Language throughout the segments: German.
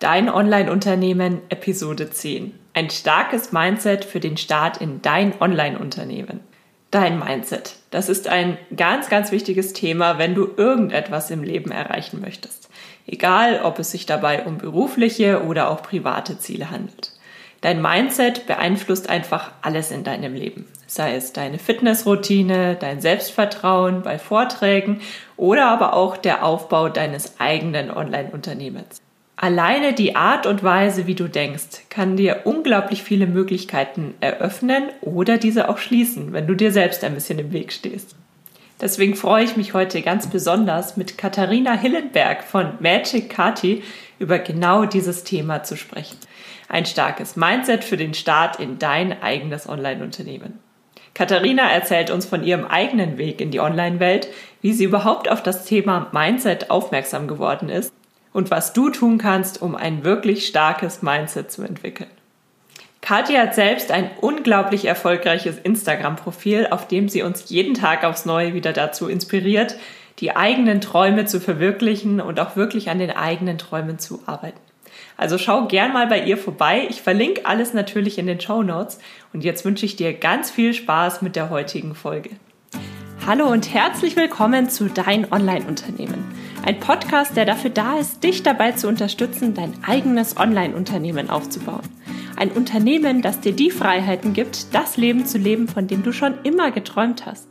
Dein Online-Unternehmen Episode 10. Ein starkes Mindset für den Start in dein Online-Unternehmen. Dein Mindset. Das ist ein ganz, ganz wichtiges Thema, wenn du irgendetwas im Leben erreichen möchtest. Egal, ob es sich dabei um berufliche oder auch private Ziele handelt. Dein Mindset beeinflusst einfach alles in deinem Leben. Sei es deine Fitnessroutine, dein Selbstvertrauen bei Vorträgen oder aber auch der Aufbau deines eigenen Online-Unternehmens. Alleine die Art und Weise, wie du denkst, kann dir unglaublich viele Möglichkeiten eröffnen oder diese auch schließen, wenn du dir selbst ein bisschen im Weg stehst. Deswegen freue ich mich heute ganz besonders mit Katharina Hillenberg von Magic Kati über genau dieses Thema zu sprechen. Ein starkes Mindset für den Start in dein eigenes Online-Unternehmen. Katharina erzählt uns von ihrem eigenen Weg in die Online-Welt, wie sie überhaupt auf das Thema Mindset aufmerksam geworden ist und was du tun kannst, um ein wirklich starkes Mindset zu entwickeln. Katja hat selbst ein unglaublich erfolgreiches Instagram-Profil, auf dem sie uns jeden Tag aufs Neue wieder dazu inspiriert, die eigenen Träume zu verwirklichen und auch wirklich an den eigenen Träumen zu arbeiten. Also schau gern mal bei ihr vorbei. Ich verlinke alles natürlich in den Show Notes. Und jetzt wünsche ich dir ganz viel Spaß mit der heutigen Folge. Hallo und herzlich willkommen zu Dein Online-Unternehmen. Ein Podcast, der dafür da ist, dich dabei zu unterstützen, dein eigenes Online-Unternehmen aufzubauen. Ein Unternehmen, das dir die Freiheiten gibt, das Leben zu leben, von dem du schon immer geträumt hast.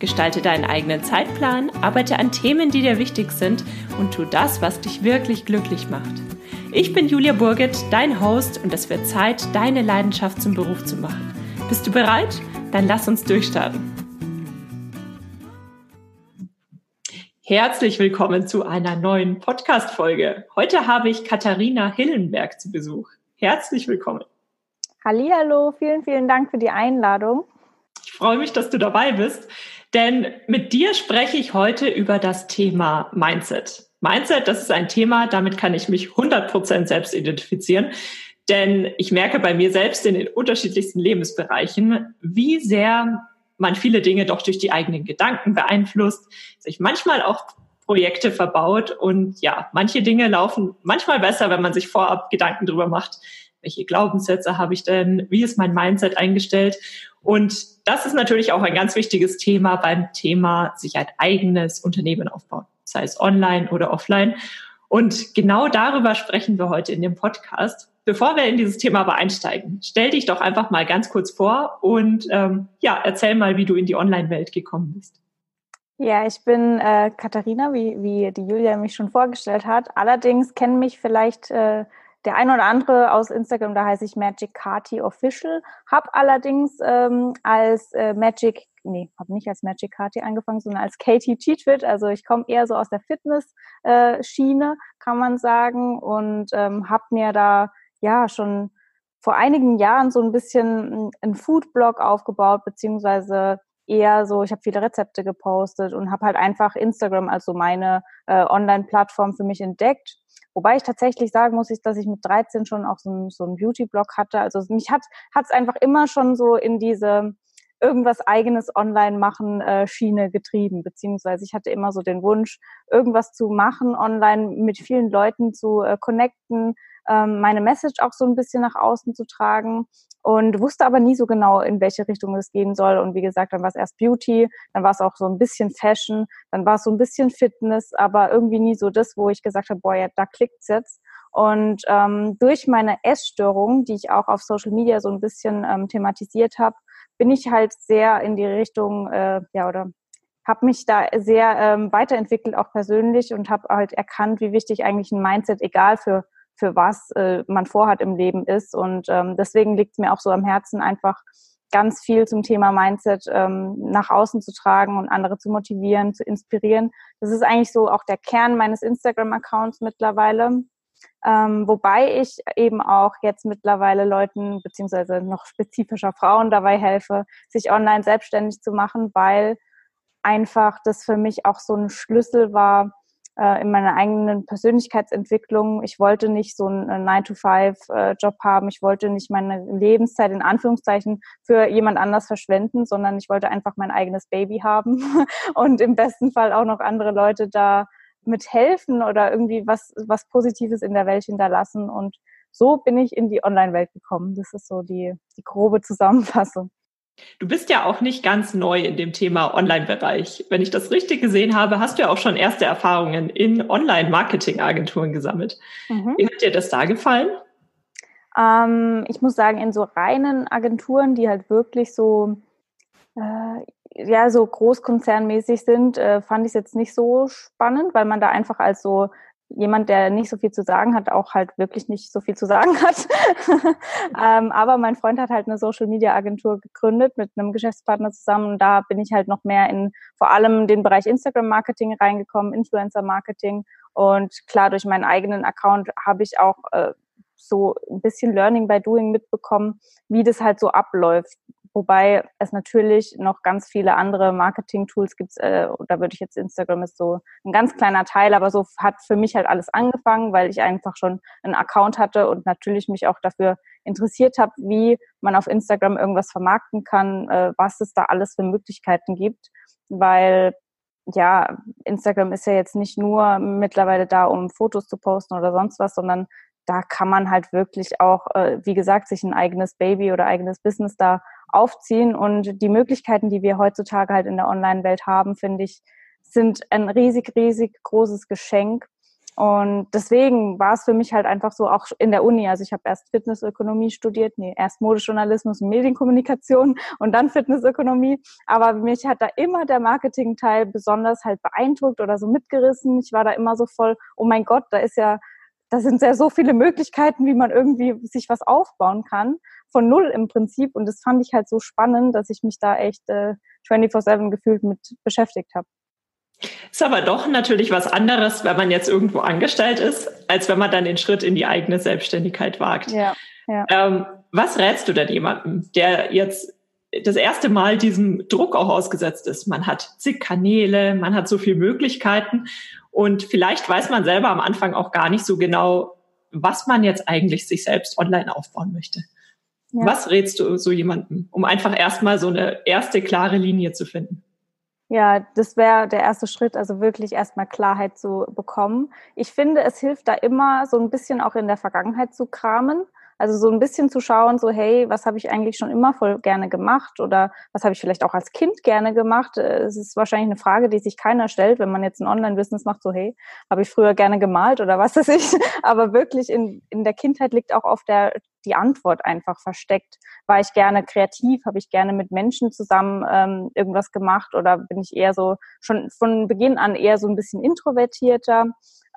Gestalte deinen eigenen Zeitplan, arbeite an Themen, die dir wichtig sind und tu das, was dich wirklich glücklich macht. Ich bin Julia Burget, dein Host und es wird Zeit, deine Leidenschaft zum Beruf zu machen. Bist du bereit? Dann lass uns durchstarten. Herzlich willkommen zu einer neuen Podcast-Folge. Heute habe ich Katharina Hillenberg zu Besuch. Herzlich willkommen. Hallihallo, vielen, vielen Dank für die Einladung. Ich freue mich, dass du dabei bist, denn mit dir spreche ich heute über das Thema Mindset. Mindset, das ist ein Thema, damit kann ich mich 100% selbst identifizieren, denn ich merke bei mir selbst in den unterschiedlichsten Lebensbereichen, wie sehr man viele Dinge doch durch die eigenen Gedanken beeinflusst, sich manchmal auch Projekte verbaut und ja, manche Dinge laufen manchmal besser, wenn man sich vorab Gedanken darüber macht, welche Glaubenssätze habe ich denn, wie ist mein Mindset eingestellt und das ist natürlich auch ein ganz wichtiges Thema beim Thema sich ein eigenes Unternehmen aufbauen, sei es online oder offline. Und genau darüber sprechen wir heute in dem Podcast. Bevor wir in dieses Thema aber einsteigen, stell dich doch einfach mal ganz kurz vor und ähm, ja, erzähl mal, wie du in die Online-Welt gekommen bist. Ja, ich bin äh, Katharina, wie, wie die Julia mich schon vorgestellt hat. Allerdings kennen mich vielleicht äh, der ein oder andere aus Instagram, da heiße ich Magic Kati Official, habe allerdings ähm, als äh, Magic, nee, habe nicht als Magic Kati angefangen, sondern als Katie Cheatfit. Also ich komme eher so aus der Fitness-Schiene, äh, kann man sagen, und ähm, habe mir da ja schon vor einigen Jahren so ein bisschen einen Foodblog aufgebaut, beziehungsweise eher so, ich habe viele Rezepte gepostet und habe halt einfach Instagram als so meine äh, Online-Plattform für mich entdeckt. Wobei ich tatsächlich sagen muss, ich, dass ich mit 13 schon auch so, ein, so einen Beauty-Blog hatte. Also mich hat es einfach immer schon so in diese irgendwas eigenes online machen äh, Schiene getrieben, beziehungsweise ich hatte immer so den Wunsch, irgendwas zu machen, online mit vielen Leuten zu äh, connecten, ähm, meine Message auch so ein bisschen nach außen zu tragen und wusste aber nie so genau, in welche Richtung es gehen soll. Und wie gesagt, dann war es erst Beauty, dann war es auch so ein bisschen Fashion, dann war es so ein bisschen Fitness, aber irgendwie nie so das, wo ich gesagt habe, boah, ja, da klickt's jetzt. Und ähm, durch meine Essstörung, die ich auch auf Social Media so ein bisschen ähm, thematisiert habe, bin ich halt sehr in die Richtung, äh, ja, oder habe mich da sehr ähm, weiterentwickelt, auch persönlich, und habe halt erkannt, wie wichtig eigentlich ein Mindset, egal für für was äh, man vorhat im Leben ist. Und ähm, deswegen liegt es mir auch so am Herzen, einfach ganz viel zum Thema Mindset ähm, nach außen zu tragen und andere zu motivieren, zu inspirieren. Das ist eigentlich so auch der Kern meines Instagram-Accounts mittlerweile. Ähm, wobei ich eben auch jetzt mittlerweile Leuten beziehungsweise noch spezifischer Frauen dabei helfe, sich online selbstständig zu machen, weil einfach das für mich auch so ein Schlüssel war, äh, in meiner eigenen Persönlichkeitsentwicklung. Ich wollte nicht so einen 9-to-5-Job äh, haben. Ich wollte nicht meine Lebenszeit in Anführungszeichen für jemand anders verschwenden, sondern ich wollte einfach mein eigenes Baby haben und im besten Fall auch noch andere Leute da mithelfen oder irgendwie was, was Positives in der Welt hinterlassen. Und so bin ich in die Online-Welt gekommen. Das ist so die, die grobe Zusammenfassung. Du bist ja auch nicht ganz neu in dem Thema Online-Bereich. Wenn ich das richtig gesehen habe, hast du ja auch schon erste Erfahrungen in Online-Marketing-Agenturen gesammelt. Mhm. Wie hat dir das da gefallen? Ähm, ich muss sagen, in so reinen Agenturen, die halt wirklich so, äh, ja, so großkonzernmäßig sind, äh, fand ich es jetzt nicht so spannend, weil man da einfach als so jemand, der nicht so viel zu sagen hat, auch halt wirklich nicht so viel zu sagen hat. ähm, aber mein Freund hat halt eine Social Media Agentur gegründet mit einem Geschäftspartner zusammen. Da bin ich halt noch mehr in vor allem den Bereich Instagram Marketing reingekommen, Influencer Marketing. Und klar, durch meinen eigenen Account habe ich auch äh, so ein bisschen Learning by Doing mitbekommen, wie das halt so abläuft. Wobei es natürlich noch ganz viele andere Marketing-Tools gibt. Äh, da würde ich jetzt Instagram ist so ein ganz kleiner Teil, aber so hat für mich halt alles angefangen, weil ich einfach schon einen Account hatte und natürlich mich auch dafür interessiert habe, wie man auf Instagram irgendwas vermarkten kann, äh, was es da alles für Möglichkeiten gibt. Weil ja, Instagram ist ja jetzt nicht nur mittlerweile da, um Fotos zu posten oder sonst was, sondern da kann man halt wirklich auch, äh, wie gesagt, sich ein eigenes Baby oder eigenes Business da aufziehen. Und die Möglichkeiten, die wir heutzutage halt in der Online-Welt haben, finde ich, sind ein riesig, riesig großes Geschenk. Und deswegen war es für mich halt einfach so, auch in der Uni, also ich habe erst Fitnessökonomie studiert, nee, erst Modejournalismus und Medienkommunikation und dann Fitnessökonomie. Aber mich hat da immer der Marketing-Teil besonders halt beeindruckt oder so mitgerissen. Ich war da immer so voll, oh mein Gott, da ist ja da sind ja so viele Möglichkeiten, wie man irgendwie sich was aufbauen kann. Von null im Prinzip. Und das fand ich halt so spannend, dass ich mich da echt äh, 24-7 gefühlt mit beschäftigt habe. Ist aber doch natürlich was anderes, wenn man jetzt irgendwo angestellt ist, als wenn man dann den Schritt in die eigene Selbstständigkeit wagt. Ja, ja. Ähm, was rätst du denn jemandem, der jetzt das erste Mal diesem Druck auch ausgesetzt ist? Man hat zig Kanäle, man hat so viele Möglichkeiten und vielleicht weiß man selber am Anfang auch gar nicht so genau, was man jetzt eigentlich sich selbst online aufbauen möchte. Ja. Was rätst du so jemandem, um einfach erstmal so eine erste klare Linie zu finden? Ja, das wäre der erste Schritt, also wirklich erstmal Klarheit zu bekommen. Ich finde, es hilft da immer so ein bisschen auch in der Vergangenheit zu kramen. Also so ein bisschen zu schauen, so hey, was habe ich eigentlich schon immer voll gerne gemacht oder was habe ich vielleicht auch als Kind gerne gemacht? Es ist wahrscheinlich eine Frage, die sich keiner stellt, wenn man jetzt ein Online-Business macht, so hey, habe ich früher gerne gemalt oder was weiß ich. Aber wirklich in, in der Kindheit liegt auch auf der die Antwort einfach versteckt. War ich gerne kreativ? Habe ich gerne mit Menschen zusammen ähm, irgendwas gemacht oder bin ich eher so schon von Beginn an eher so ein bisschen introvertierter?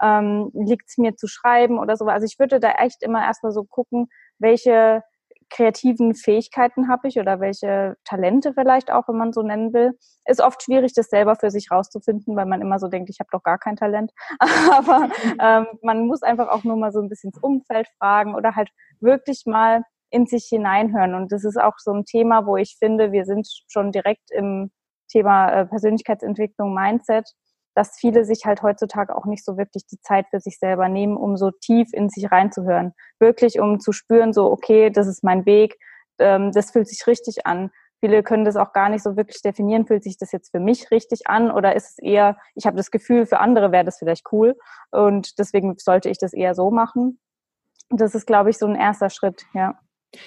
ähm, liegt es mir zu schreiben oder so. Also ich würde da echt immer erstmal so gucken, welche kreativen Fähigkeiten habe ich oder welche Talente vielleicht auch, wenn man so nennen will. Ist oft schwierig, das selber für sich rauszufinden, weil man immer so denkt, ich habe doch gar kein Talent. Aber ähm, man muss einfach auch nur mal so ein bisschen ins Umfeld fragen oder halt wirklich mal in sich hineinhören. Und das ist auch so ein Thema, wo ich finde, wir sind schon direkt im Thema äh, Persönlichkeitsentwicklung, Mindset dass viele sich halt heutzutage auch nicht so wirklich die Zeit für sich selber nehmen, um so tief in sich reinzuhören. Wirklich, um zu spüren, so, okay, das ist mein Weg, ähm, das fühlt sich richtig an. Viele können das auch gar nicht so wirklich definieren, fühlt sich das jetzt für mich richtig an oder ist es eher, ich habe das Gefühl, für andere wäre das vielleicht cool und deswegen sollte ich das eher so machen. Das ist, glaube ich, so ein erster Schritt, ja.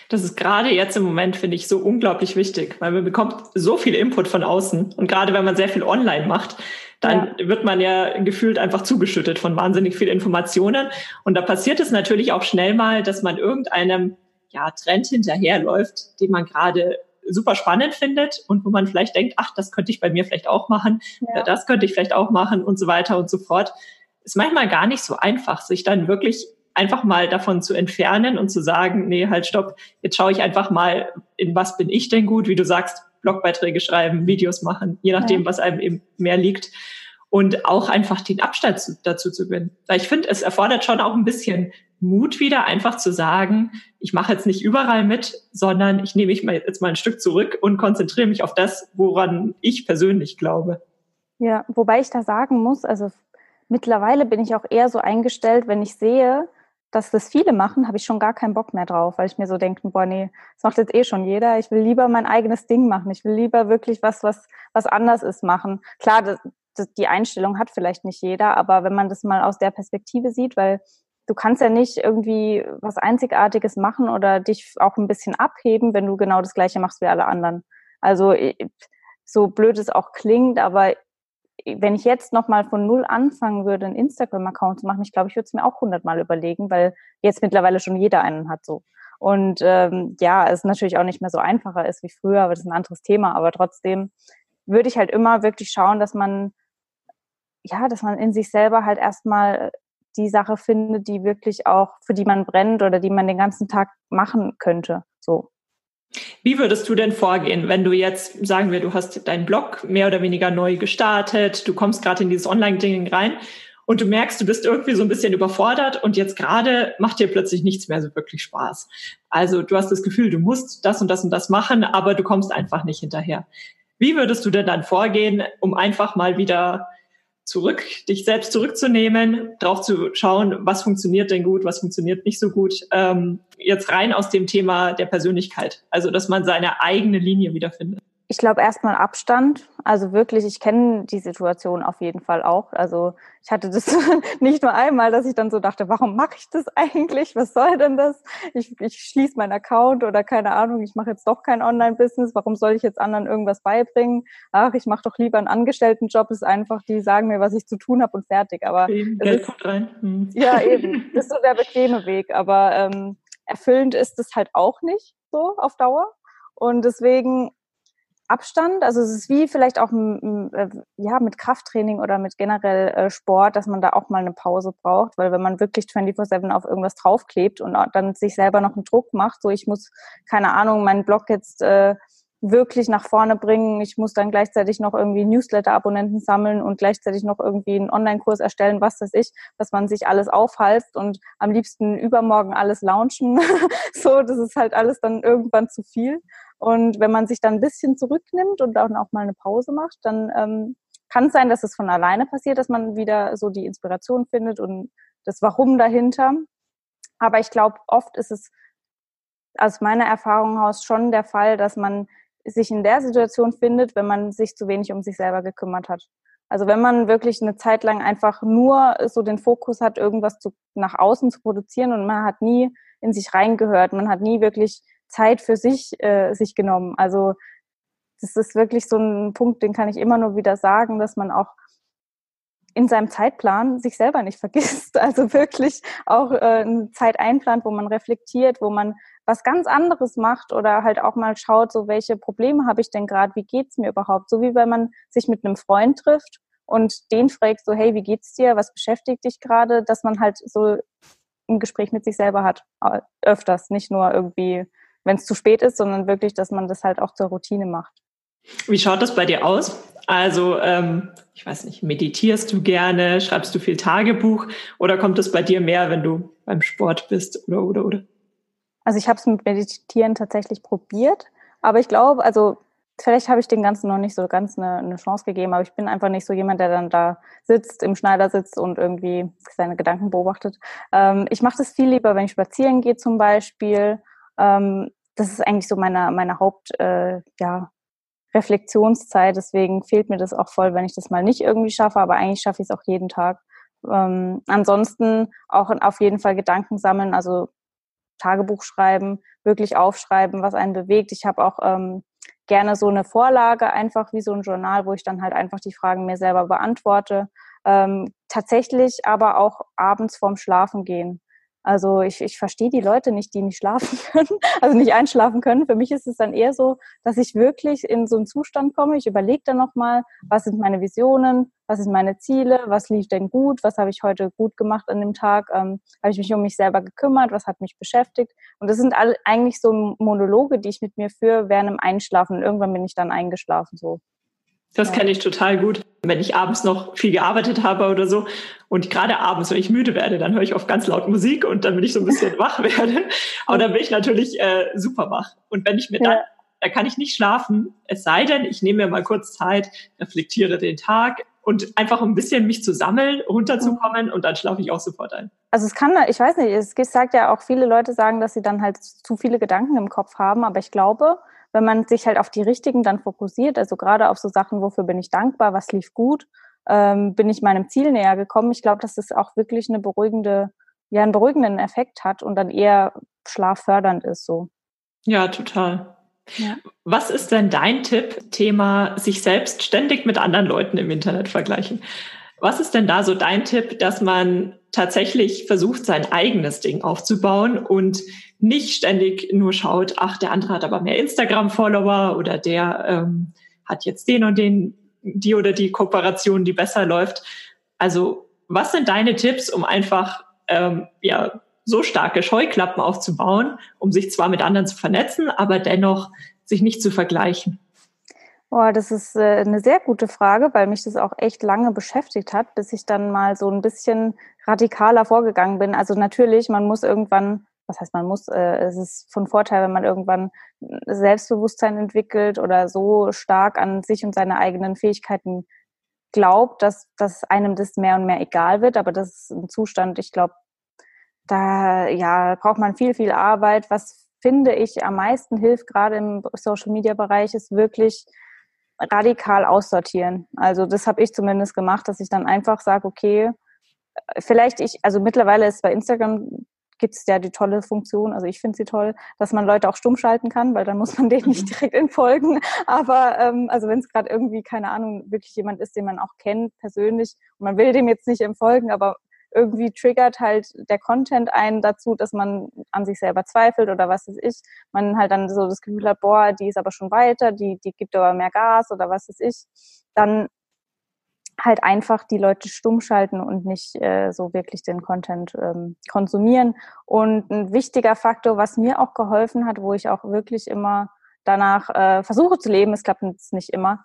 Das ist gerade jetzt im Moment, finde ich, so unglaublich wichtig, weil man bekommt so viel Input von außen. Und gerade wenn man sehr viel online macht, dann ja. wird man ja gefühlt einfach zugeschüttet von wahnsinnig viel Informationen. Und da passiert es natürlich auch schnell mal, dass man irgendeinem ja, Trend hinterherläuft, den man gerade super spannend findet und wo man vielleicht denkt, ach, das könnte ich bei mir vielleicht auch machen, ja. das könnte ich vielleicht auch machen und so weiter und so fort. Ist manchmal gar nicht so einfach, sich dann wirklich einfach mal davon zu entfernen und zu sagen, nee, halt stopp, jetzt schaue ich einfach mal, in was bin ich denn gut, wie du sagst, Blogbeiträge schreiben, Videos machen, je nachdem, ja. was einem eben mehr liegt. Und auch einfach den Abstand zu, dazu zu gewinnen. Weil ich finde, es erfordert schon auch ein bisschen Mut wieder, einfach zu sagen, ich mache jetzt nicht überall mit, sondern ich nehme mich mal jetzt mal ein Stück zurück und konzentriere mich auf das, woran ich persönlich glaube. Ja, wobei ich da sagen muss, also mittlerweile bin ich auch eher so eingestellt, wenn ich sehe, dass das viele machen, habe ich schon gar keinen Bock mehr drauf, weil ich mir so denke, boah, nee, das macht jetzt eh schon jeder. Ich will lieber mein eigenes Ding machen. Ich will lieber wirklich was, was, was anders ist machen. Klar, das, die Einstellung hat vielleicht nicht jeder, aber wenn man das mal aus der Perspektive sieht, weil du kannst ja nicht irgendwie was Einzigartiges machen oder dich auch ein bisschen abheben, wenn du genau das Gleiche machst wie alle anderen. Also so blöd es auch klingt, aber wenn ich jetzt nochmal von null anfangen würde, einen Instagram-Account zu machen, ich glaube, ich würde es mir auch hundertmal überlegen, weil jetzt mittlerweile schon jeder einen hat so. Und ähm, ja, es natürlich auch nicht mehr so einfacher ist wie früher, aber das ist ein anderes Thema. Aber trotzdem würde ich halt immer wirklich schauen, dass man, ja, dass man in sich selber halt erstmal die Sache findet, die wirklich auch, für die man brennt oder die man den ganzen Tag machen könnte. So. Wie würdest du denn vorgehen, wenn du jetzt, sagen wir, du hast deinen Blog mehr oder weniger neu gestartet, du kommst gerade in dieses Online-Ding rein und du merkst, du bist irgendwie so ein bisschen überfordert und jetzt gerade macht dir plötzlich nichts mehr so wirklich Spaß. Also du hast das Gefühl, du musst das und das und das machen, aber du kommst einfach nicht hinterher. Wie würdest du denn dann vorgehen, um einfach mal wieder zurück, dich selbst zurückzunehmen, drauf zu schauen, was funktioniert denn gut, was funktioniert nicht so gut. Ähm, jetzt rein aus dem Thema der Persönlichkeit, also dass man seine eigene Linie wiederfindet. Ich glaube erstmal Abstand. Also wirklich, ich kenne die Situation auf jeden Fall auch. Also ich hatte das nicht nur einmal, dass ich dann so dachte, warum mache ich das eigentlich? Was soll denn das? Ich, ich schließe meinen Account oder keine Ahnung, ich mache jetzt doch kein Online-Business. Warum soll ich jetzt anderen irgendwas beibringen? Ach, ich mache doch lieber einen Angestelltenjob. Ist einfach, die sagen mir, was ich zu tun habe und fertig. Aber Geld kommt rein. Hm. Ja, eben. Das ist so der bequeme Weg. Aber ähm, erfüllend ist es halt auch nicht so auf Dauer. Und deswegen Abstand. Also es ist wie vielleicht auch äh, ja, mit Krafttraining oder mit generell äh, Sport, dass man da auch mal eine Pause braucht, weil wenn man wirklich 24-7 auf irgendwas draufklebt und dann sich selber noch einen Druck macht, so ich muss, keine Ahnung, meinen Blog jetzt äh, wirklich nach vorne bringen. Ich muss dann gleichzeitig noch irgendwie Newsletter-Abonnenten sammeln und gleichzeitig noch irgendwie einen Online-Kurs erstellen, was weiß ich, dass man sich alles aufhalst und am liebsten übermorgen alles launchen. so, das ist halt alles dann irgendwann zu viel. Und wenn man sich dann ein bisschen zurücknimmt und dann auch mal eine Pause macht, dann ähm, kann es sein, dass es von alleine passiert, dass man wieder so die Inspiration findet und das Warum dahinter. Aber ich glaube, oft ist es aus meiner Erfahrung heraus schon der Fall, dass man sich in der Situation findet, wenn man sich zu wenig um sich selber gekümmert hat. Also wenn man wirklich eine Zeit lang einfach nur so den Fokus hat, irgendwas zu, nach außen zu produzieren und man hat nie in sich reingehört, man hat nie wirklich Zeit für sich äh, sich genommen. Also das ist wirklich so ein Punkt, den kann ich immer nur wieder sagen, dass man auch in seinem Zeitplan sich selber nicht vergisst. Also wirklich auch äh, eine Zeit einplant, wo man reflektiert, wo man was ganz anderes macht oder halt auch mal schaut, so welche Probleme habe ich denn gerade, wie geht's mir überhaupt? So wie wenn man sich mit einem Freund trifft und den fragt so, hey, wie geht's dir? Was beschäftigt dich gerade? Dass man halt so ein Gespräch mit sich selber hat, öfters, nicht nur irgendwie, wenn es zu spät ist, sondern wirklich, dass man das halt auch zur Routine macht. Wie schaut das bei dir aus? Also, ähm, ich weiß nicht, meditierst du gerne, schreibst du viel Tagebuch oder kommt es bei dir mehr, wenn du beim Sport bist oder oder oder? Also ich habe es mit Meditieren tatsächlich probiert, aber ich glaube, also vielleicht habe ich den Ganzen noch nicht so ganz eine, eine, Chance gegeben, aber ich bin einfach nicht so jemand, der dann da sitzt, im Schneider sitzt und irgendwie seine Gedanken beobachtet. Ähm, ich mache das viel lieber, wenn ich spazieren gehe zum Beispiel. Ähm, das ist eigentlich so meine, meine Haupt, äh, ja, Reflexionszeit. Deswegen fehlt mir das auch voll, wenn ich das mal nicht irgendwie schaffe, aber eigentlich schaffe ich es auch jeden Tag. Ähm, ansonsten auch auf jeden Fall Gedanken sammeln, also Tagebuch schreiben, wirklich aufschreiben, was einen bewegt. Ich habe auch ähm, gerne so eine Vorlage, einfach wie so ein Journal, wo ich dann halt einfach die Fragen mir selber beantworte. Ähm, tatsächlich aber auch abends vorm Schlafen gehen. Also ich, ich verstehe die Leute nicht, die nicht schlafen können, also nicht einschlafen können. Für mich ist es dann eher so, dass ich wirklich in so einen Zustand komme. Ich überlege dann nochmal, was sind meine Visionen, was sind meine Ziele, was lief denn gut, was habe ich heute gut gemacht an dem Tag, ähm, habe ich mich um mich selber gekümmert, was hat mich beschäftigt. Und das sind all, eigentlich so Monologe, die ich mit mir führe während dem Einschlafen. Und irgendwann bin ich dann eingeschlafen so. Das ja. kenne ich total gut. Wenn ich abends noch viel gearbeitet habe oder so und gerade abends, wenn ich müde werde, dann höre ich oft ganz laut Musik und dann bin ich so ein bisschen wach werde. Aber dann bin ich natürlich äh, super wach. Und wenn ich mir ja. dann, da kann ich nicht schlafen, es sei denn, ich nehme mir mal kurz Zeit, reflektiere den Tag und einfach ein bisschen mich zu sammeln, runterzukommen und dann schlafe ich auch sofort ein. Also es kann, ich weiß nicht, es sagt ja auch viele Leute sagen, dass sie dann halt zu viele Gedanken im Kopf haben, aber ich glaube, wenn man sich halt auf die richtigen dann fokussiert, also gerade auf so Sachen, wofür bin ich dankbar, was lief gut, ähm, bin ich meinem Ziel näher gekommen. Ich glaube, dass es auch wirklich eine beruhigende, ja, einen beruhigenden Effekt hat und dann eher schlaffördernd ist so. Ja, total. Ja. Was ist denn dein Tipp, Thema sich selbst ständig mit anderen Leuten im Internet vergleichen? Was ist denn da so dein Tipp, dass man tatsächlich versucht, sein eigenes Ding aufzubauen und nicht ständig nur schaut, ach, der andere hat aber mehr Instagram-Follower oder der ähm, hat jetzt den und den, die oder die Kooperation, die besser läuft. Also, was sind deine Tipps, um einfach ähm, ja so starke Scheuklappen aufzubauen, um sich zwar mit anderen zu vernetzen, aber dennoch sich nicht zu vergleichen? Oh, das ist äh, eine sehr gute Frage, weil mich das auch echt lange beschäftigt hat, bis ich dann mal so ein bisschen radikaler vorgegangen bin. Also natürlich, man muss irgendwann, was heißt man muss, äh, es ist von Vorteil, wenn man irgendwann Selbstbewusstsein entwickelt oder so stark an sich und seine eigenen Fähigkeiten glaubt, dass, dass einem das mehr und mehr egal wird. Aber das ist ein Zustand, ich glaube, da ja, braucht man viel, viel Arbeit. Was finde ich am meisten hilft, gerade im Social-Media-Bereich, ist wirklich radikal aussortieren. Also das habe ich zumindest gemacht, dass ich dann einfach sage, okay, vielleicht ich, also mittlerweile ist bei Instagram gibt es ja die tolle Funktion, also ich finde sie toll, dass man Leute auch stumm schalten kann, weil dann muss man denen nicht mhm. direkt entfolgen. Aber ähm, also wenn es gerade irgendwie, keine Ahnung, wirklich jemand ist, den man auch kennt persönlich und man will dem jetzt nicht entfolgen, aber irgendwie triggert halt der Content einen dazu, dass man an sich selber zweifelt oder was ist ich. Man halt dann so das Gefühl hat, boah, die ist aber schon weiter, die, die gibt aber mehr Gas oder was ist ich. Dann halt einfach die Leute stumm schalten und nicht äh, so wirklich den Content ähm, konsumieren. Und ein wichtiger Faktor, was mir auch geholfen hat, wo ich auch wirklich immer danach äh, versuche zu leben, es klappt jetzt nicht immer,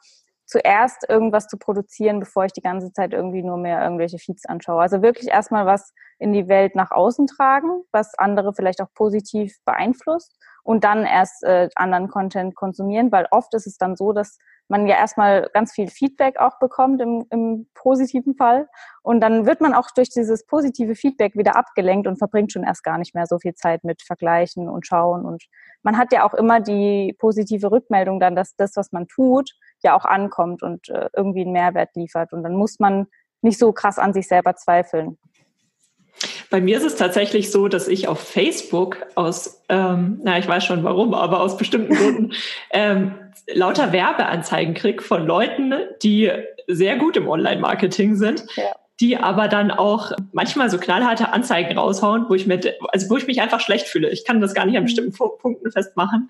zuerst irgendwas zu produzieren, bevor ich die ganze Zeit irgendwie nur mehr irgendwelche Feeds anschaue. Also wirklich erstmal was in die Welt nach außen tragen, was andere vielleicht auch positiv beeinflusst und dann erst äh, anderen Content konsumieren, weil oft ist es dann so, dass man ja erstmal ganz viel Feedback auch bekommt im, im positiven Fall. Und dann wird man auch durch dieses positive Feedback wieder abgelenkt und verbringt schon erst gar nicht mehr so viel Zeit mit Vergleichen und Schauen. Und man hat ja auch immer die positive Rückmeldung dann, dass das, was man tut, ja auch ankommt und äh, irgendwie einen Mehrwert liefert. Und dann muss man nicht so krass an sich selber zweifeln. Bei mir ist es tatsächlich so, dass ich auf Facebook aus, ähm, na, ich weiß schon warum, aber aus bestimmten Gründen ähm, lauter Werbeanzeigen kriege von Leuten, die sehr gut im Online-Marketing sind. Ja. die aber dann auch manchmal so knallharte Anzeigen raushauen, wo ich mit, also wo ich mich einfach schlecht fühle. Ich kann das gar nicht an bestimmten Punkten festmachen.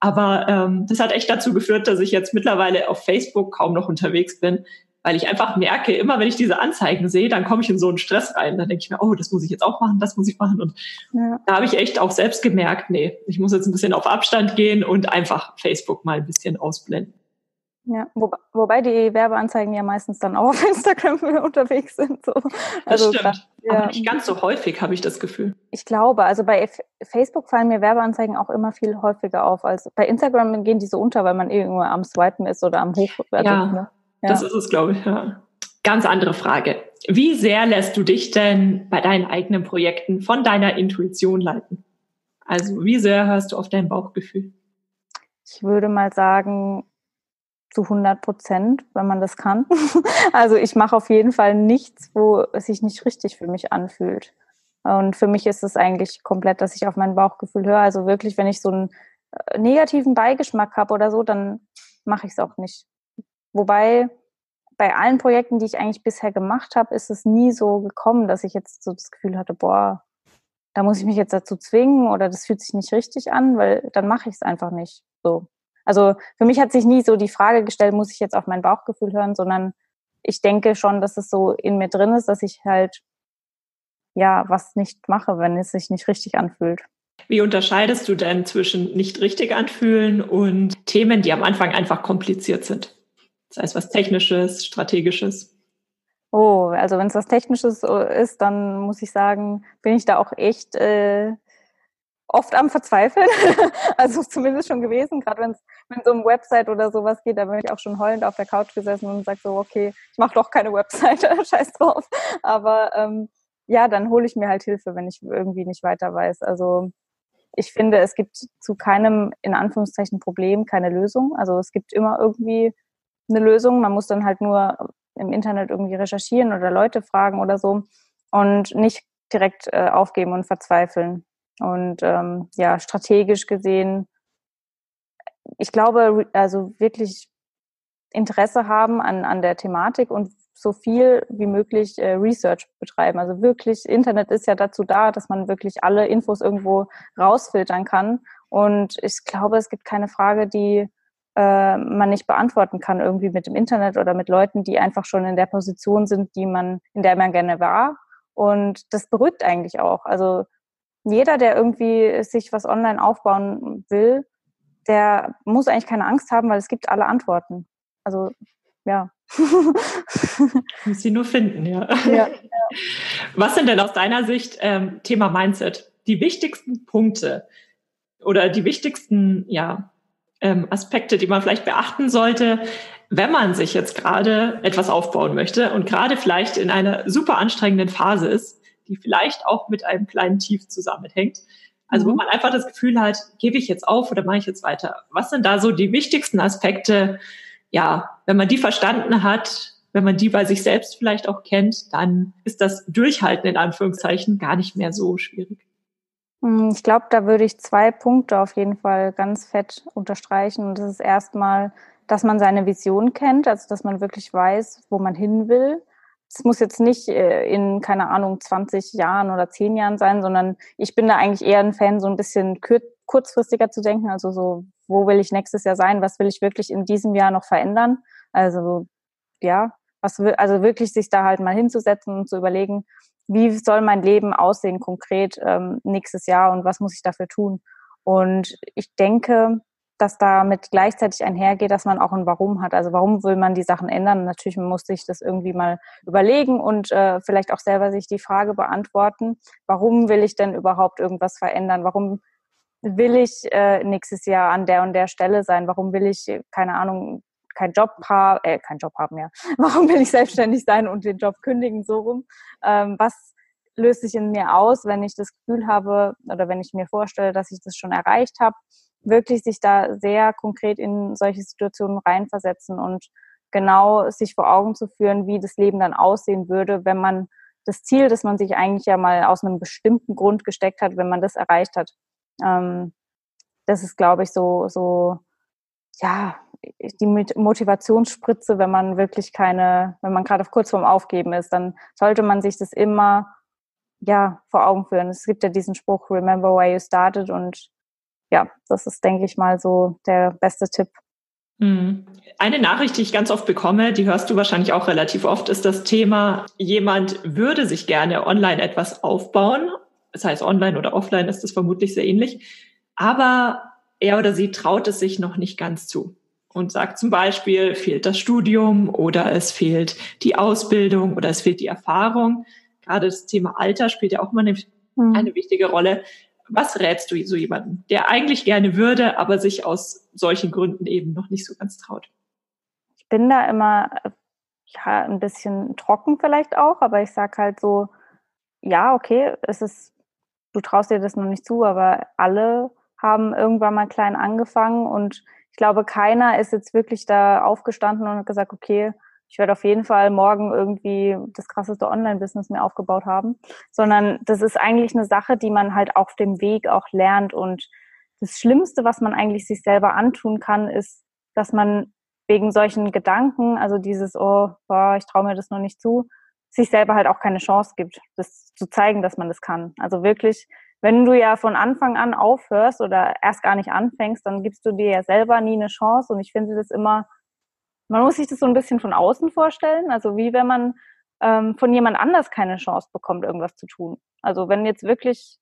Aber ähm, das hat echt dazu geführt, dass ich jetzt mittlerweile auf Facebook kaum noch unterwegs bin, weil ich einfach merke, immer wenn ich diese Anzeigen sehe, dann komme ich in so einen Stress rein. Dann denke ich mir, oh, das muss ich jetzt auch machen, das muss ich machen. Und ja. da habe ich echt auch selbst gemerkt, nee, ich muss jetzt ein bisschen auf Abstand gehen und einfach Facebook mal ein bisschen ausblenden. Ja, wo, wobei die Werbeanzeigen ja meistens dann auch auf Instagram unterwegs sind. So. Also, das stimmt. Da, ja. Aber nicht ganz so häufig, habe ich das Gefühl. Ich glaube, also bei F Facebook fallen mir Werbeanzeigen auch immer viel häufiger auf. als bei Instagram gehen die so unter, weil man irgendwo am Swipen ist oder am Hoch. Also, ja. Ne? Ja. Das ist es, glaube ich. Ja. Ganz andere Frage. Wie sehr lässt du dich denn bei deinen eigenen Projekten von deiner Intuition leiten? Also wie sehr hörst du auf dein Bauchgefühl? Ich würde mal sagen, zu 100 Prozent, wenn man das kann. also ich mache auf jeden Fall nichts, wo es sich nicht richtig für mich anfühlt. Und für mich ist es eigentlich komplett, dass ich auf mein Bauchgefühl höre. Also wirklich, wenn ich so einen äh, negativen Beigeschmack habe oder so, dann mache ich es auch nicht. Wobei bei allen Projekten, die ich eigentlich bisher gemacht habe, ist es nie so gekommen, dass ich jetzt so das Gefühl hatte, boah, da muss ich mich jetzt dazu zwingen oder das fühlt sich nicht richtig an, weil dann mache ich es einfach nicht. So. Also für mich hat sich nie so die Frage gestellt, muss ich jetzt auf mein Bauchgefühl hören, sondern ich denke schon, dass es so in mir drin ist, dass ich halt ja was nicht mache, wenn es sich nicht richtig anfühlt. Wie unterscheidest du denn zwischen nicht richtig anfühlen und Themen, die am Anfang einfach kompliziert sind? Das heißt, was Technisches, Strategisches. Oh, also wenn es was Technisches ist, dann muss ich sagen, bin ich da auch echt äh, oft am Verzweifeln. also zumindest schon gewesen, gerade wenn es um Website oder sowas geht, da bin ich auch schon heulend auf der Couch gesessen und sage so, okay, ich mache doch keine Website, scheiß drauf. Aber ähm, ja, dann hole ich mir halt Hilfe, wenn ich irgendwie nicht weiter weiß. Also ich finde, es gibt zu keinem, in Anführungszeichen, Problem keine Lösung. Also es gibt immer irgendwie eine Lösung. Man muss dann halt nur im Internet irgendwie recherchieren oder Leute fragen oder so und nicht direkt äh, aufgeben und verzweifeln. Und ähm, ja, strategisch gesehen, ich glaube, also wirklich Interesse haben an, an der Thematik und so viel wie möglich äh, Research betreiben. Also wirklich, Internet ist ja dazu da, dass man wirklich alle Infos irgendwo rausfiltern kann. Und ich glaube, es gibt keine Frage, die äh, man nicht beantworten kann, irgendwie mit dem Internet oder mit Leuten, die einfach schon in der Position sind, die man, in der man gerne war. Und das beruhigt eigentlich auch. Also jeder, der irgendwie sich was online aufbauen will, der muss eigentlich keine Angst haben, weil es gibt alle Antworten. Also ja. Muss sie nur finden, ja. ja. Was sind denn aus deiner Sicht ähm, Thema Mindset die wichtigsten Punkte oder die wichtigsten ja, ähm, Aspekte, die man vielleicht beachten sollte, wenn man sich jetzt gerade etwas aufbauen möchte und gerade vielleicht in einer super anstrengenden Phase ist, die vielleicht auch mit einem kleinen Tief zusammenhängt. Also mhm. wo man einfach das Gefühl hat, gebe ich jetzt auf oder mache ich jetzt weiter? Was sind da so die wichtigsten Aspekte, ja, wenn man die verstanden hat, wenn man die bei sich selbst vielleicht auch kennt, dann ist das Durchhalten in Anführungszeichen gar nicht mehr so schwierig. Hm, ich glaube, da würde ich zwei Punkte auf jeden Fall ganz fett unterstreichen. Und das ist erstmal, dass man seine Vision kennt, also dass man wirklich weiß, wo man hin will. Es muss jetzt nicht äh, in, keine Ahnung, 20 Jahren oder 10 Jahren sein, sondern ich bin da eigentlich eher ein Fan, so ein bisschen kurzfristiger zu denken. Also so, wo will ich nächstes Jahr sein? Was will ich wirklich in diesem Jahr noch verändern? Also ja, was will, also wirklich sich da halt mal hinzusetzen und zu überlegen, wie soll mein Leben aussehen konkret ähm, nächstes Jahr und was muss ich dafür tun? Und ich denke, dass damit gleichzeitig einhergeht, dass man auch ein Warum hat. Also warum will man die Sachen ändern? Natürlich muss sich das irgendwie mal überlegen und äh, vielleicht auch selber sich die Frage beantworten, warum will ich denn überhaupt irgendwas verändern? Warum will ich äh, nächstes Jahr an der und der Stelle sein? Warum will ich, keine Ahnung, keinen Job haben, äh, keinen Job haben, ja. Warum will ich selbstständig sein und den Job kündigen, so rum? Ähm, was löst sich in mir aus, wenn ich das Gefühl habe oder wenn ich mir vorstelle, dass ich das schon erreicht habe? Wirklich sich da sehr konkret in solche Situationen reinversetzen und genau sich vor Augen zu führen, wie das Leben dann aussehen würde, wenn man das Ziel, das man sich eigentlich ja mal aus einem bestimmten Grund gesteckt hat, wenn man das erreicht hat. Ähm, das ist, glaube ich, so, so, ja, die Motivationsspritze, wenn man wirklich keine, wenn man gerade kurz vorm Aufgeben ist, dann sollte man sich das immer, ja, vor Augen führen. Es gibt ja diesen Spruch, remember where you started und ja, das ist, denke ich mal, so der beste Tipp. Mhm. Eine Nachricht, die ich ganz oft bekomme, die hörst du wahrscheinlich auch relativ oft, ist das Thema, jemand würde sich gerne online etwas aufbauen das heißt online oder offline ist das vermutlich sehr ähnlich, aber er oder sie traut es sich noch nicht ganz zu und sagt zum Beispiel, fehlt das Studium oder es fehlt die Ausbildung oder es fehlt die Erfahrung. Gerade das Thema Alter spielt ja auch mal eine, mhm. eine wichtige Rolle. Was rätst du so jemandem, der eigentlich gerne würde, aber sich aus solchen Gründen eben noch nicht so ganz traut? Ich bin da immer ja, ein bisschen trocken vielleicht auch, aber ich sag halt so, ja, okay, es ist du traust dir das noch nicht zu, aber alle haben irgendwann mal klein angefangen und ich glaube, keiner ist jetzt wirklich da aufgestanden und hat gesagt, okay, ich werde auf jeden Fall morgen irgendwie das krasseste Online-Business mir aufgebaut haben, sondern das ist eigentlich eine Sache, die man halt auf dem Weg auch lernt und das Schlimmste, was man eigentlich sich selber antun kann, ist, dass man wegen solchen Gedanken, also dieses, oh, boah, ich traue mir das noch nicht zu, sich selber halt auch keine Chance gibt, das zu zeigen, dass man das kann. Also wirklich, wenn du ja von Anfang an aufhörst oder erst gar nicht anfängst, dann gibst du dir ja selber nie eine Chance. Und ich finde das immer, man muss sich das so ein bisschen von außen vorstellen. Also wie wenn man ähm, von jemand anders keine Chance bekommt, irgendwas zu tun. Also wenn jetzt wirklich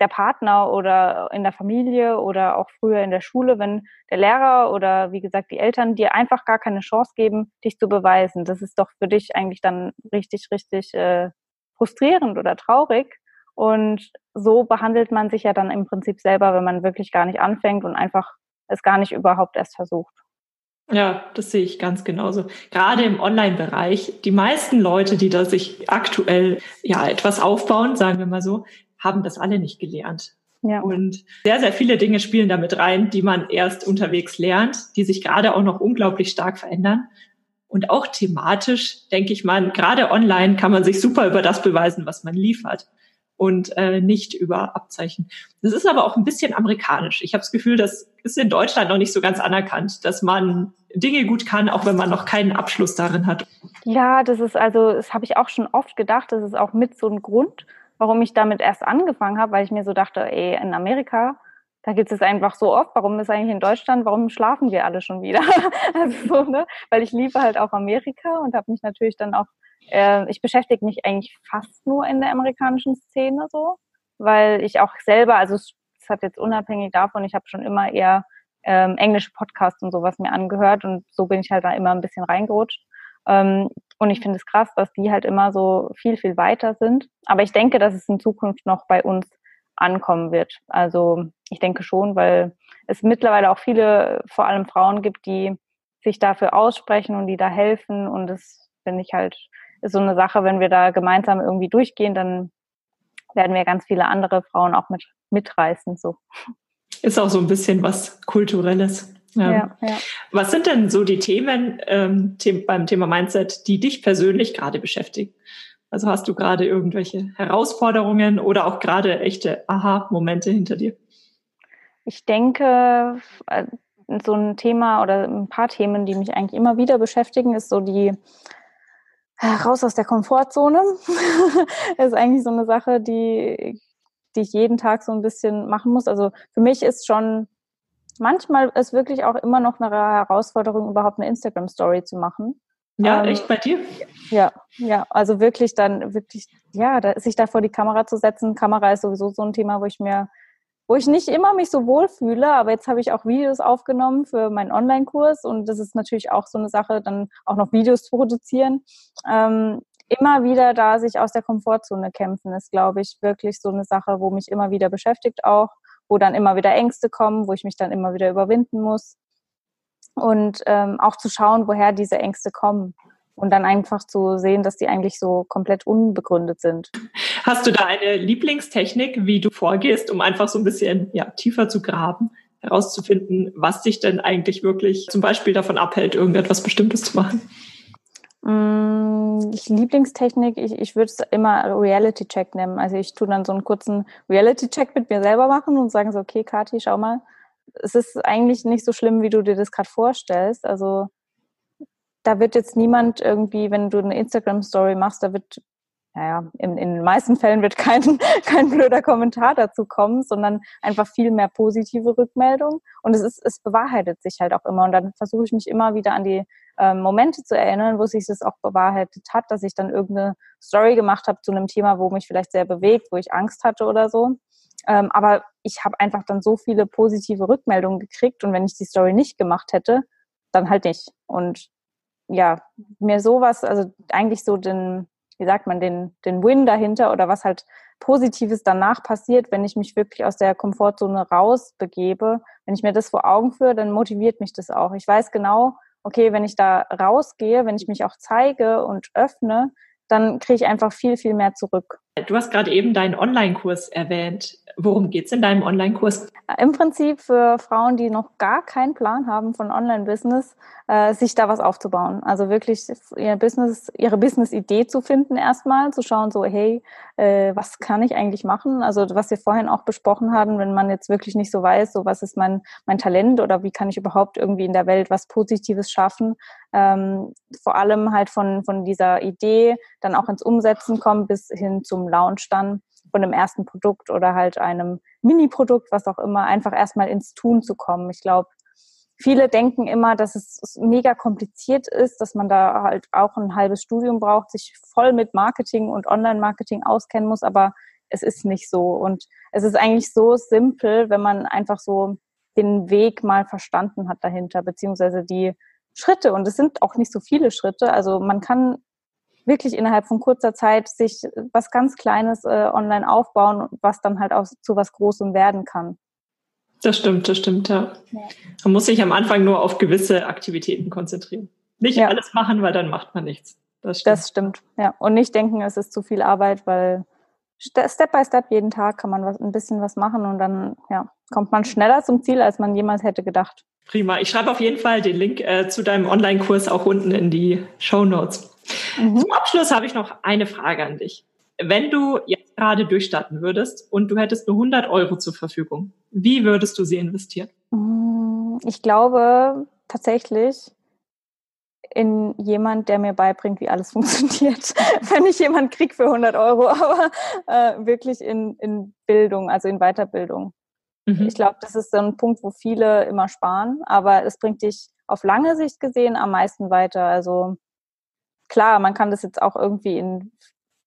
der Partner oder in der Familie oder auch früher in der Schule, wenn der Lehrer oder wie gesagt die Eltern dir einfach gar keine Chance geben, dich zu beweisen. Das ist doch für dich eigentlich dann richtig, richtig äh, frustrierend oder traurig. Und so behandelt man sich ja dann im Prinzip selber, wenn man wirklich gar nicht anfängt und einfach es gar nicht überhaupt erst versucht. Ja, das sehe ich ganz genauso. Gerade im Online-Bereich, die meisten Leute, die da sich aktuell ja etwas aufbauen, sagen wir mal so, haben das alle nicht gelernt. Ja. Und sehr, sehr viele Dinge spielen damit rein, die man erst unterwegs lernt, die sich gerade auch noch unglaublich stark verändern. Und auch thematisch, denke ich mal, gerade online kann man sich super über das beweisen, was man liefert und äh, nicht über Abzeichen. Das ist aber auch ein bisschen amerikanisch. Ich habe das Gefühl, das ist in Deutschland noch nicht so ganz anerkannt, dass man Dinge gut kann, auch wenn man noch keinen Abschluss darin hat. Ja, das ist also, das habe ich auch schon oft gedacht. Das ist auch mit so ein Grund, warum ich damit erst angefangen habe, weil ich mir so dachte, ey, in Amerika, da gibt es einfach so oft. Warum ist eigentlich in Deutschland, warum schlafen wir alle schon wieder? also so, ne? Weil ich liebe halt auch Amerika und habe mich natürlich dann auch äh, ich beschäftige mich eigentlich fast nur in der amerikanischen Szene so, weil ich auch selber, also es hat jetzt unabhängig davon, ich habe schon immer eher ähm, englische Podcasts und sowas mir angehört und so bin ich halt da immer ein bisschen reingerutscht. Ähm, und ich finde es krass, dass die halt immer so viel, viel weiter sind. Aber ich denke, dass es in Zukunft noch bei uns ankommen wird. Also ich denke schon, weil es mittlerweile auch viele, vor allem Frauen gibt, die sich dafür aussprechen und die da helfen. Und das finde ich halt ist so eine Sache, wenn wir da gemeinsam irgendwie durchgehen, dann werden wir ganz viele andere Frauen auch mit mitreißen. So. Ist auch so ein bisschen was Kulturelles. Ja. Ja, ja. Was sind denn so die Themen ähm, beim Thema Mindset, die dich persönlich gerade beschäftigen? Also hast du gerade irgendwelche Herausforderungen oder auch gerade echte Aha-Momente hinter dir? Ich denke, äh, so ein Thema oder ein paar Themen, die mich eigentlich immer wieder beschäftigen, ist so die raus aus der Komfortzone ist eigentlich so eine Sache, die, die ich jeden Tag so ein bisschen machen muss. Also für mich ist schon, manchmal ist wirklich auch immer noch eine Herausforderung, überhaupt eine Instagram-Story zu machen. Ja, ähm, echt bei dir? Ja, ja, also wirklich dann, wirklich, ja, da, sich da vor die Kamera zu setzen. Kamera ist sowieso so ein Thema, wo ich mir wo ich nicht immer mich so wohl fühle, aber jetzt habe ich auch Videos aufgenommen für meinen Online-Kurs und das ist natürlich auch so eine Sache, dann auch noch Videos zu produzieren. Ähm, immer wieder da sich aus der Komfortzone kämpfen, ist, glaube ich, wirklich so eine Sache, wo mich immer wieder beschäftigt auch, wo dann immer wieder Ängste kommen, wo ich mich dann immer wieder überwinden muss. Und ähm, auch zu schauen, woher diese Ängste kommen und dann einfach zu sehen, dass die eigentlich so komplett unbegründet sind. Hast du da eine Lieblingstechnik, wie du vorgehst, um einfach so ein bisschen ja, tiefer zu graben, herauszufinden, was dich denn eigentlich wirklich zum Beispiel davon abhält, irgendetwas Bestimmtes zu machen? Mm, ich, Lieblingstechnik, ich, ich würde es immer Reality-Check nennen. Also ich tue dann so einen kurzen Reality-Check mit mir selber machen und sagen so, okay, Kathi, schau mal, es ist eigentlich nicht so schlimm, wie du dir das gerade vorstellst. Also da wird jetzt niemand irgendwie, wenn du eine Instagram-Story machst, da wird, naja, in, in den meisten Fällen wird kein, kein blöder Kommentar dazu kommen, sondern einfach viel mehr positive Rückmeldung. Und es ist, es bewahrheitet sich halt auch immer. Und dann versuche ich mich immer wieder an die äh, Momente zu erinnern, wo sich das auch bewahrheitet hat, dass ich dann irgendeine Story gemacht habe zu einem Thema, wo mich vielleicht sehr bewegt, wo ich Angst hatte oder so. Ähm, aber ich habe einfach dann so viele positive Rückmeldungen gekriegt und wenn ich die Story nicht gemacht hätte, dann halt nicht. Und ja, mir sowas, also eigentlich so den, wie sagt man, den, den Win dahinter oder was halt Positives danach passiert, wenn ich mich wirklich aus der Komfortzone rausbegebe, wenn ich mir das vor Augen führe, dann motiviert mich das auch. Ich weiß genau, okay, wenn ich da rausgehe, wenn ich mich auch zeige und öffne, dann kriege ich einfach viel, viel mehr zurück. Du hast gerade eben deinen Online-Kurs erwähnt. Worum geht's in deinem Online-Kurs? Im Prinzip für Frauen, die noch gar keinen Plan haben von Online-Business, äh, sich da was aufzubauen. Also wirklich ihr Business, ihre Business-Idee zu finden erstmal, zu schauen so, hey, äh, was kann ich eigentlich machen? Also was wir vorhin auch besprochen haben, wenn man jetzt wirklich nicht so weiß, so was ist mein, mein Talent oder wie kann ich überhaupt irgendwie in der Welt was Positives schaffen, ähm, vor allem halt von, von dieser Idee dann auch ins Umsetzen kommen bis hin zum Launch dann von dem ersten Produkt oder halt einem Mini-Produkt, was auch immer, einfach erstmal ins Tun zu kommen. Ich glaube, viele denken immer, dass es mega kompliziert ist, dass man da halt auch ein halbes Studium braucht, sich voll mit Marketing und Online-Marketing auskennen muss, aber es ist nicht so. Und es ist eigentlich so simpel, wenn man einfach so den Weg mal verstanden hat dahinter, beziehungsweise die Schritte. Und es sind auch nicht so viele Schritte. Also man kann wirklich innerhalb von kurzer Zeit sich was ganz Kleines äh, online aufbauen, was dann halt auch zu was Großem werden kann. Das stimmt, das stimmt, ja. ja. Man muss sich am Anfang nur auf gewisse Aktivitäten konzentrieren. Nicht ja. alles machen, weil dann macht man nichts. Das stimmt. das stimmt, ja. Und nicht denken, es ist zu viel Arbeit, weil Step by Step jeden Tag kann man was, ein bisschen was machen und dann ja, kommt man schneller zum Ziel, als man jemals hätte gedacht. Prima. Ich schreibe auf jeden Fall den Link äh, zu deinem Online-Kurs auch unten in die Show Notes. Mhm. Zum Abschluss habe ich noch eine Frage an dich. Wenn du jetzt gerade durchstarten würdest und du hättest nur 100 Euro zur Verfügung, wie würdest du sie investieren? Mm, ich glaube tatsächlich in jemand, der mir beibringt, wie alles funktioniert. Wenn ich jemand krieg für 100 Euro, aber äh, wirklich in, in Bildung, also in Weiterbildung. Mhm. Ich glaube, das ist so ein Punkt, wo viele immer sparen, aber es bringt dich auf lange Sicht gesehen am meisten weiter. Also klar, man kann das jetzt auch irgendwie in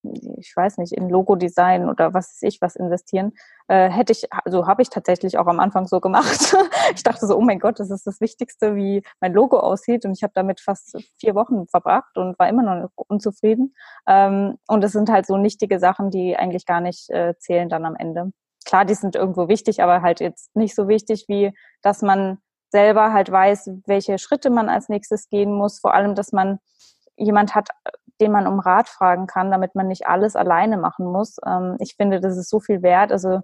ich weiß nicht, in Logo-Design oder was weiß ich was investieren, äh, hätte ich, also habe ich tatsächlich auch am Anfang so gemacht. ich dachte so, oh mein Gott, das ist das Wichtigste, wie mein Logo aussieht. Und ich habe damit fast vier Wochen verbracht und war immer noch unzufrieden. Ähm, und es sind halt so nichtige Sachen, die eigentlich gar nicht äh, zählen dann am Ende. Klar, die sind irgendwo wichtig, aber halt jetzt nicht so wichtig, wie dass man selber halt weiß, welche Schritte man als nächstes gehen muss. Vor allem, dass man jemand hat, den man um Rat fragen kann, damit man nicht alles alleine machen muss. Ähm, ich finde, das ist so viel wert. Also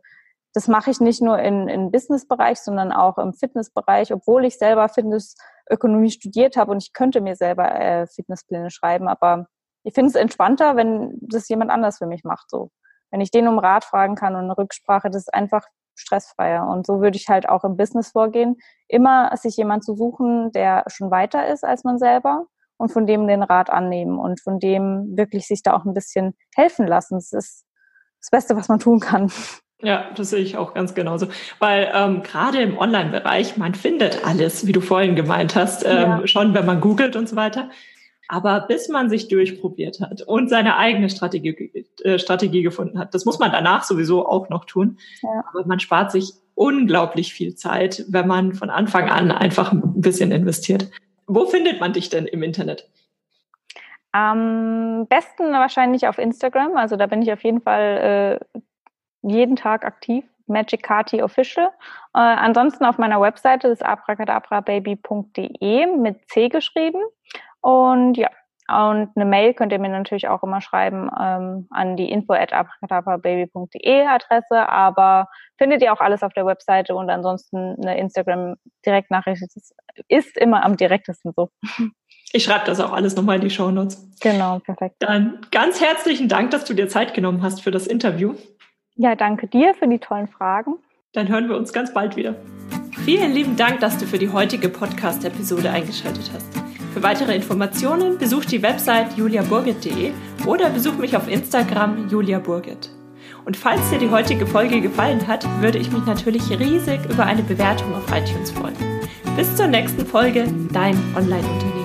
das mache ich nicht nur in, im Businessbereich, sondern auch im Fitnessbereich, obwohl ich selber Fitnessökonomie studiert habe und ich könnte mir selber äh, Fitnesspläne schreiben, aber ich finde es entspannter, wenn das jemand anders für mich macht. So, wenn ich den um Rat fragen kann und eine Rücksprache, das ist einfach stressfreier. Und so würde ich halt auch im Business vorgehen, immer sich jemand zu suchen, der schon weiter ist als man selber und von dem den Rat annehmen und von dem wirklich sich da auch ein bisschen helfen lassen. Das ist das Beste, was man tun kann. Ja, das sehe ich auch ganz genauso. Weil ähm, gerade im Online-Bereich, man findet alles, wie du vorhin gemeint hast, ähm, ja. schon wenn man googelt und so weiter. Aber bis man sich durchprobiert hat und seine eigene Strategie, äh, Strategie gefunden hat, das muss man danach sowieso auch noch tun. Ja. Aber man spart sich unglaublich viel Zeit, wenn man von Anfang an einfach ein bisschen investiert. Wo findet man dich denn im Internet? Am besten wahrscheinlich auf Instagram. Also da bin ich auf jeden Fall äh, jeden Tag aktiv. Magic Carty Official. Äh, ansonsten auf meiner Webseite ist abracadabrababy.de mit C geschrieben. Und ja, und eine Mail könnt ihr mir natürlich auch immer schreiben ähm, an die info at Adresse, aber findet ihr auch alles auf der Webseite und ansonsten eine Instagram-Direktnachricht ist, ist immer am direktesten so. Ich schreibe das auch alles nochmal in die Show Notes. Genau, perfekt. Dann ganz herzlichen Dank, dass du dir Zeit genommen hast für das Interview. Ja, danke dir für die tollen Fragen. Dann hören wir uns ganz bald wieder. Vielen lieben Dank, dass du für die heutige Podcast-Episode eingeschaltet hast. Für weitere Informationen besuch die Website juliaburgit.de oder besuch mich auf Instagram juliaburgit. Und falls dir die heutige Folge gefallen hat, würde ich mich natürlich riesig über eine Bewertung auf iTunes freuen. Bis zur nächsten Folge, dein Online-Unternehmen.